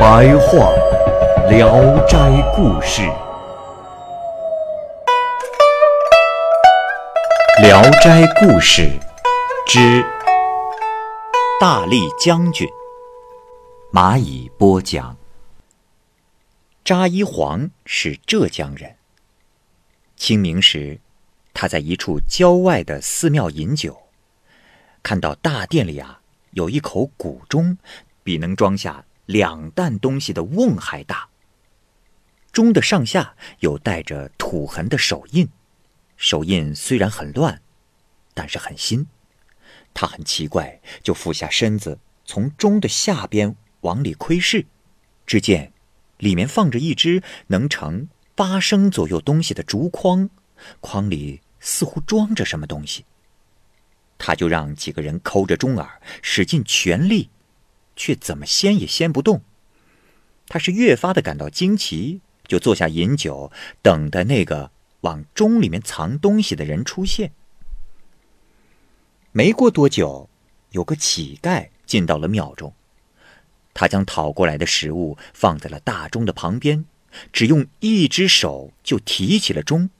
白话《聊斋故事》，《聊斋故事》之大力将军。蚂蚁播讲。扎衣黄是浙江人。清明时，他在一处郊外的寺庙饮酒，看到大殿里啊有一口古钟，比能装下两担东西的瓮还大。钟的上下有带着土痕的手印，手印虽然很乱，但是很新。他很奇怪，就俯下身子，从钟的下边往里窥视，只见。里面放着一只能盛八升左右东西的竹筐，筐里似乎装着什么东西。他就让几个人抠着钟耳，使尽全力，却怎么掀也掀不动。他是越发的感到惊奇，就坐下饮酒，等待那个往钟里面藏东西的人出现。没过多久，有个乞丐进到了庙中。他将讨过来的食物放在了大钟的旁边，只用一只手就提起了钟，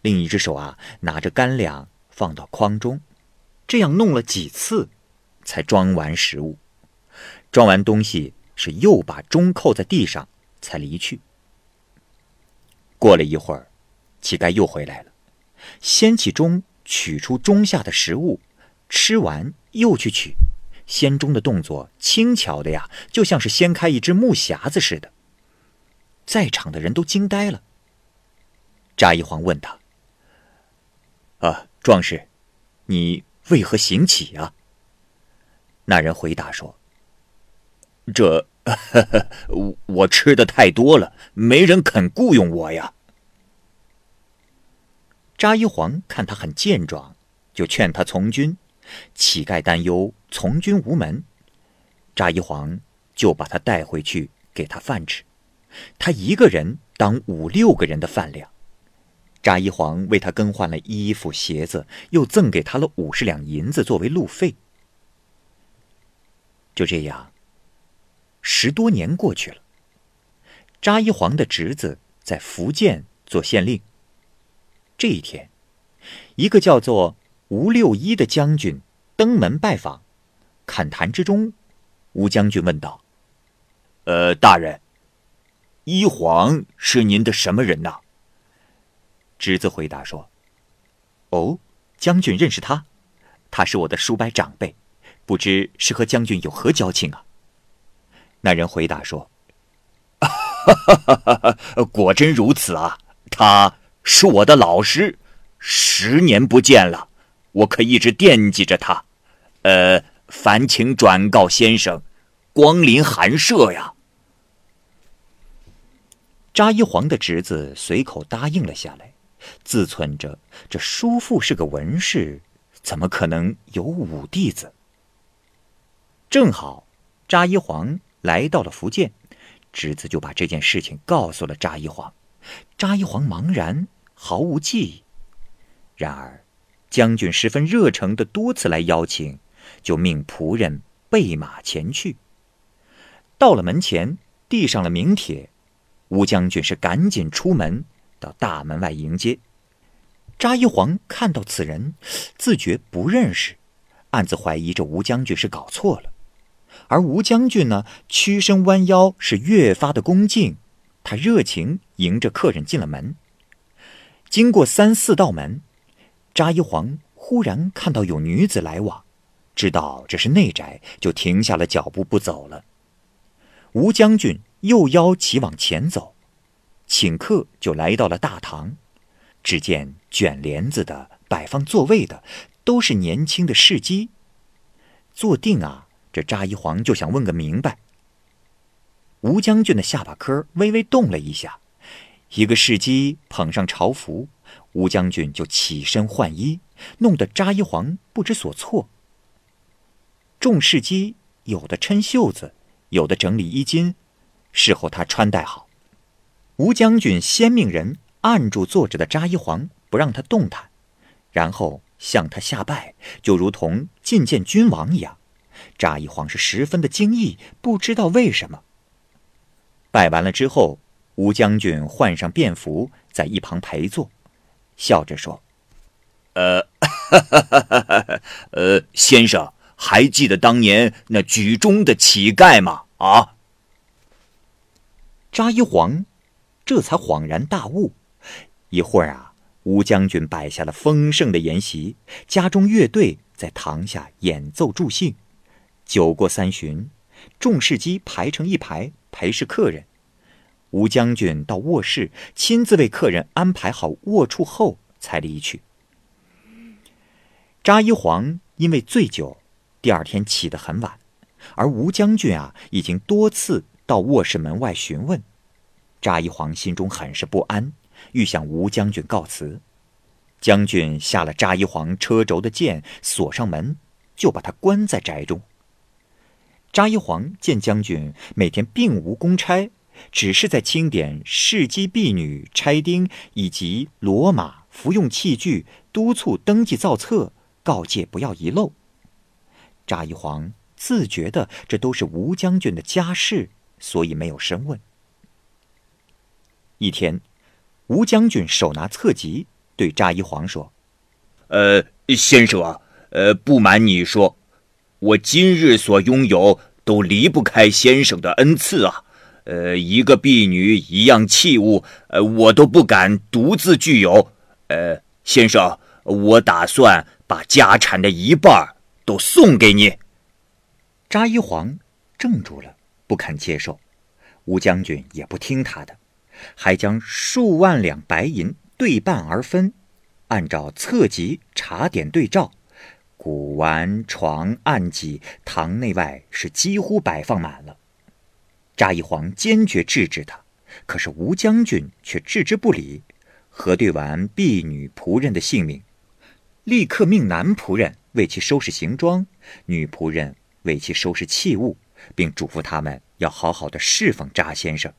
另一只手啊拿着干粮放到筐中，这样弄了几次，才装完食物。装完东西是又把钟扣在地上，才离去。过了一会儿，乞丐又回来了，掀起钟，取出钟下的食物，吃完又去取。掀钟的动作轻巧的呀，就像是掀开一只木匣子似的。在场的人都惊呆了。扎一黄问他：“啊，壮士，你为何行乞啊？”那人回答说：“这，我吃的太多了，没人肯雇佣我呀。”扎一黄看他很健壮，就劝他从军。乞丐担忧从军无门，扎一黄就把他带回去给他饭吃。他一个人当五六个人的饭量。扎一黄为他更换了衣服鞋子，又赠给他了五十两银子作为路费。就这样，十多年过去了。扎一黄的侄子在福建做县令。这一天，一个叫做……吴六一的将军登门拜访，侃谈之中，吴将军问道：“呃，大人，一黄是您的什么人呐？”侄子回答说：“哦，将军认识他，他是我的叔伯长辈，不知是和将军有何交情啊？”那人回答说：“果真如此啊！他是我的老师，十年不见了。”我可一直惦记着他，呃，烦请转告先生，光临寒舍呀。扎一黄的侄子随口答应了下来，自忖着这叔父是个文士，怎么可能有五弟子？正好，扎一黄来到了福建，侄子就把这件事情告诉了扎一黄，扎一黄茫然，毫无记忆。然而。将军十分热诚的多次来邀请，就命仆人备马前去。到了门前，递上了名帖，吴将军是赶紧出门到大门外迎接。扎一黄看到此人，自觉不认识，暗自怀疑这吴将军是搞错了。而吴将军呢，屈身弯腰，是越发的恭敬。他热情迎着客人进了门，经过三四道门。扎一黄忽然看到有女子来往，知道这是内宅，就停下了脚步不走了。吴将军又邀其往前走，请客就来到了大堂。只见卷帘子的、摆放座位的，都是年轻的侍姬。坐定啊，这扎一黄就想问个明白。吴将军的下巴颏微微动了一下，一个侍机捧上朝服，吴将军就起身换衣，弄得扎一黄不知所措。众侍机有的抻袖子，有的整理衣襟，事后他穿戴好。吴将军先命人按住坐着的扎一黄，不让他动弹，然后向他下拜，就如同觐见君王一样。扎一晃是十分的惊异，不知道为什么。拜完了之后，吴将军换上便服，在一旁陪坐，笑着说：“呃，呃，先生还记得当年那举中的乞丐吗？啊？”扎一晃这才恍然大悟。一会儿啊，吴将军摆下了丰盛的筵席，家中乐队在堂下演奏助兴。酒过三巡，众侍机排成一排。陪侍客人，吴将军到卧室亲自为客人安排好卧处后才离去。扎一黄因为醉酒，第二天起得很晚，而吴将军啊已经多次到卧室门外询问，扎一黄心中很是不安，欲向吴将军告辞。将军下了扎一黄车轴的剑，锁上门，就把他关在宅中。扎一黄见将军每天并无公差，只是在清点侍机婢女差丁以及骡马服用器具，督促登记造册，告诫不要遗漏。扎一黄自觉得这都是吴将军的家事，所以没有深问。一天，吴将军手拿册籍，对扎一黄说：“呃，先生啊，呃，不瞒你说。”我今日所拥有都离不开先生的恩赐啊，呃，一个婢女，一样器物，呃，我都不敢独自具有。呃，先生，我打算把家产的一半都送给你。扎一黄怔住了，不肯接受。吴将军也不听他的，还将数万两白银对半而分，按照册籍查点对照。古玩、床、案几，堂内外是几乎摆放满了。扎一黄坚决制止他，可是吴将军却置之不理。核对完婢女仆人的姓名，立刻命男仆人为其收拾行装，女仆人为其收拾器物，并嘱咐他们要好好的侍奉扎先生。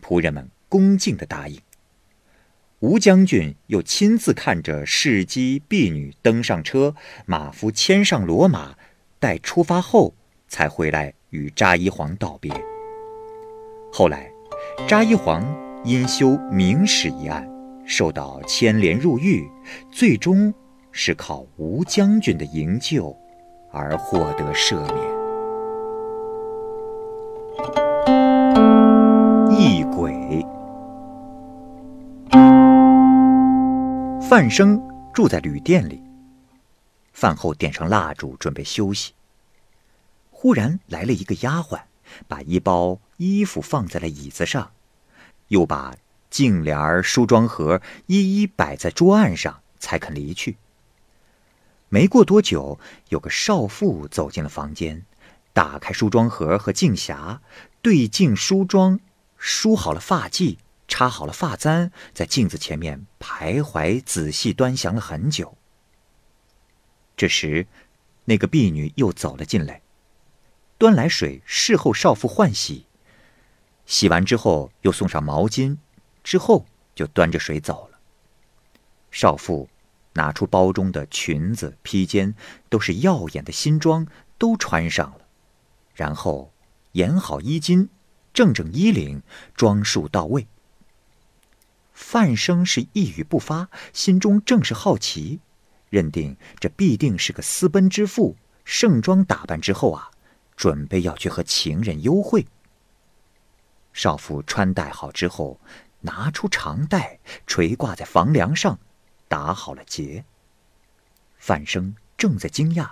仆人们恭敬的答应。吴将军又亲自看着侍姬婢女登上车，马夫牵上骡马，待出发后才回来与扎一皇道别。后来，扎一皇因修明史一案，受到牵连入狱，最终是靠吴将军的营救而获得赦免。范生住在旅店里。饭后点上蜡烛，准备休息。忽然来了一个丫鬟，把一包衣服放在了椅子上，又把镜帘、梳妆盒一一摆在桌案上，才肯离去。没过多久，有个少妇走进了房间，打开梳妆盒和镜匣，对镜梳妆，梳好了发髻。插好了发簪，在镜子前面徘徊，仔细端详了很久。这时，那个婢女又走了进来，端来水侍候少妇换洗。洗完之后，又送上毛巾，之后就端着水走了。少妇拿出包中的裙子、披肩，都是耀眼的新装，都穿上了，然后掩好衣襟，正正衣领，装束到位。范生是一语不发，心中正是好奇，认定这必定是个私奔之妇。盛装打扮之后啊，准备要去和情人幽会。少妇穿戴好之后，拿出长带垂挂在房梁上，打好了结。范生正在惊讶，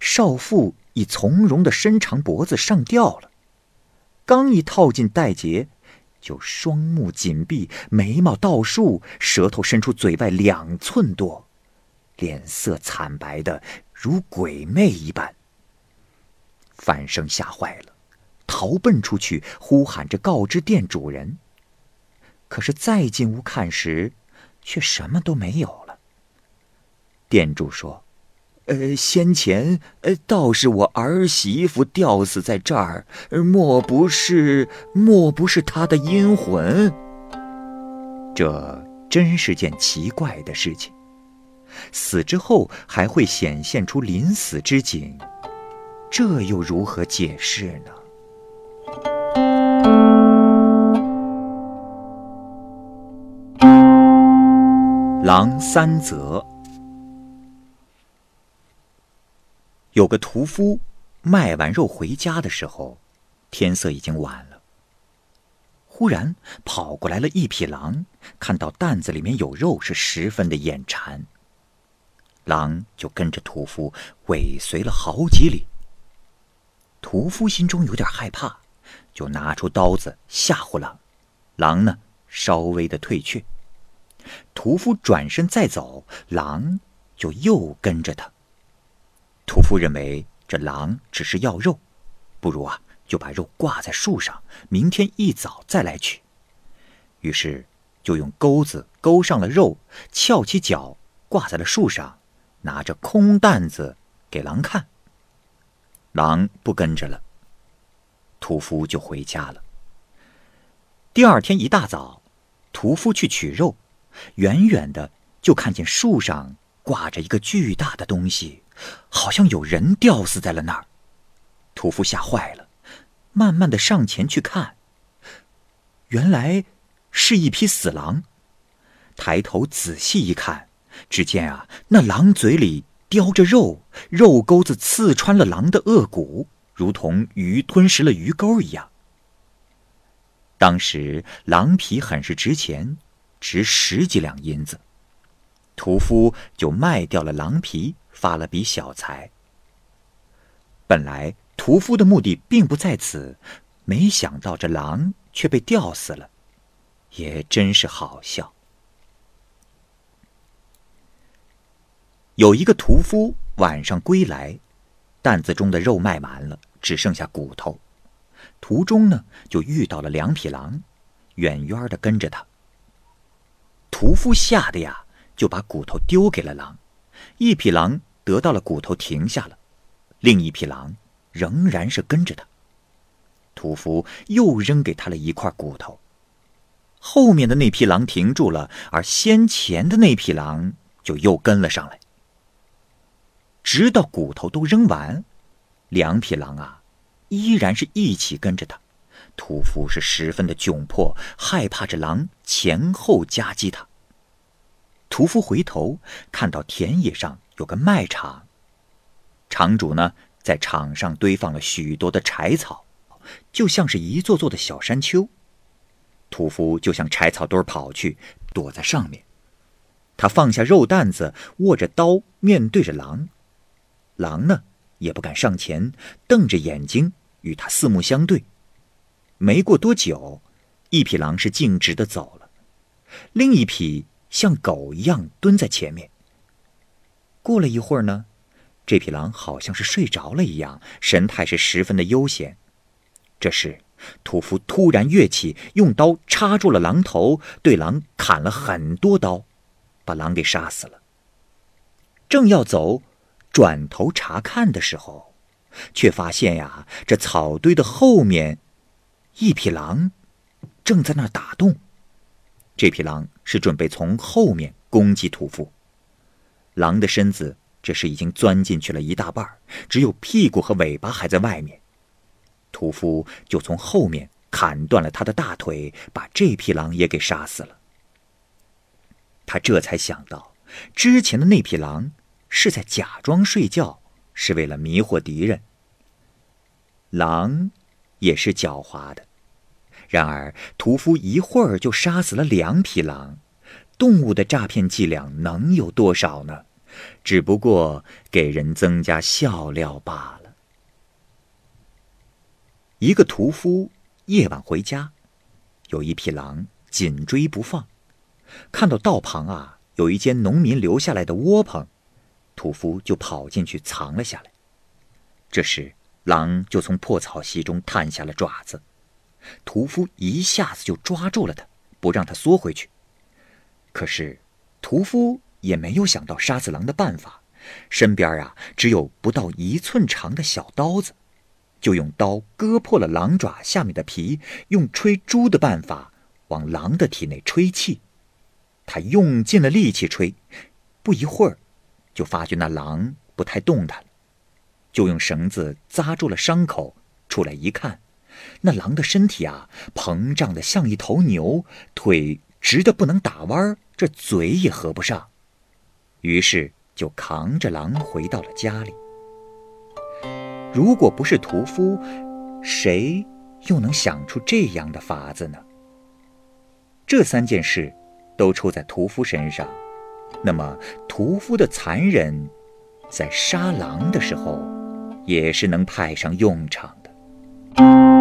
少妇已从容的伸长脖子上吊了，刚一套进带结。就双目紧闭，眉毛倒竖，舌头伸出嘴外两寸多，脸色惨白的如鬼魅一般。范生吓坏了，逃奔出去，呼喊着告知店主人。可是再进屋看时，却什么都没有了。店主说：“呃，先前呃，倒是我儿媳妇吊死在这儿，莫不是莫不是她的阴魂？这真是件奇怪的事情。死之后还会显现出临死之景。”这又如何解释呢？狼三则。有个屠夫卖完肉回家的时候，天色已经晚了。忽然跑过来了一匹狼，看到担子里面有肉，是十分的眼馋。狼就跟着屠夫尾随了好几里。屠夫心中有点害怕，就拿出刀子吓唬狼。狼呢，稍微的退却。屠夫转身再走，狼就又跟着他。屠夫认为这狼只是要肉，不如啊，就把肉挂在树上，明天一早再来取。于是就用钩子钩上了肉，翘起脚挂在了树上，拿着空担子给狼看。狼不跟着了，屠夫就回家了。第二天一大早，屠夫去取肉，远远的就看见树上挂着一个巨大的东西，好像有人吊死在了那儿。屠夫吓坏了，慢慢的上前去看，原来是一匹死狼。抬头仔细一看，只见啊，那狼嘴里。叼着肉，肉钩子刺穿了狼的颚骨，如同鱼吞食了鱼钩一样。当时狼皮很是值钱，值十几两银子，屠夫就卖掉了狼皮，发了笔小财。本来屠夫的目的并不在此，没想到这狼却被吊死了，也真是好笑。有一个屠夫晚上归来，担子中的肉卖完了，只剩下骨头。途中呢，就遇到了两匹狼，远远的跟着他。屠夫吓得呀，就把骨头丢给了狼。一匹狼得到了骨头，停下了；另一匹狼仍然是跟着他。屠夫又扔给他了一块骨头。后面的那匹狼停住了，而先前的那匹狼就又跟了上来。直到骨头都扔完，两匹狼啊，依然是一起跟着他。屠夫是十分的窘迫，害怕这狼前后夹击他。屠夫回头看到田野上有个卖场，场主呢在场上堆放了许多的柴草，就像是一座座的小山丘。屠夫就向柴草堆跑去，躲在上面。他放下肉担子，握着刀，面对着狼。狼呢，也不敢上前，瞪着眼睛与他四目相对。没过多久，一匹狼是径直的走了，另一匹像狗一样蹲在前面。过了一会儿呢，这匹狼好像是睡着了一样，神态是十分的悠闲。这时，屠夫突然跃起，用刀插住了狼头，对狼砍了很多刀，把狼给杀死了。正要走。转头查看的时候，却发现呀，这草堆的后面，一匹狼正在那打洞。这匹狼是准备从后面攻击屠夫。狼的身子这时已经钻进去了一大半，只有屁股和尾巴还在外面。屠夫就从后面砍断了他的大腿，把这匹狼也给杀死了。他这才想到，之前的那匹狼。是在假装睡觉，是为了迷惑敌人。狼也是狡猾的，然而屠夫一会儿就杀死了两匹狼，动物的诈骗伎俩能有多少呢？只不过给人增加笑料罢了。一个屠夫夜晚回家，有一匹狼紧追不放，看到道旁啊有一间农民留下来的窝棚。屠夫就跑进去藏了下来。这时，狼就从破草席中探下了爪子，屠夫一下子就抓住了他，不让他缩回去。可是，屠夫也没有想到杀死狼的办法，身边啊只有不到一寸长的小刀子，就用刀割破了狼爪下面的皮，用吹猪的办法往狼的体内吹气。他用尽了力气吹，不一会儿，就发觉那狼不太动弹了。就用绳子扎住了伤口，出来一看，那狼的身体啊，膨胀的像一头牛，腿直的不能打弯儿，这嘴也合不上。于是就扛着狼回到了家里。如果不是屠夫，谁又能想出这样的法子呢？这三件事都出在屠夫身上，那么屠夫的残忍，在杀狼的时候。也是能派上用场的。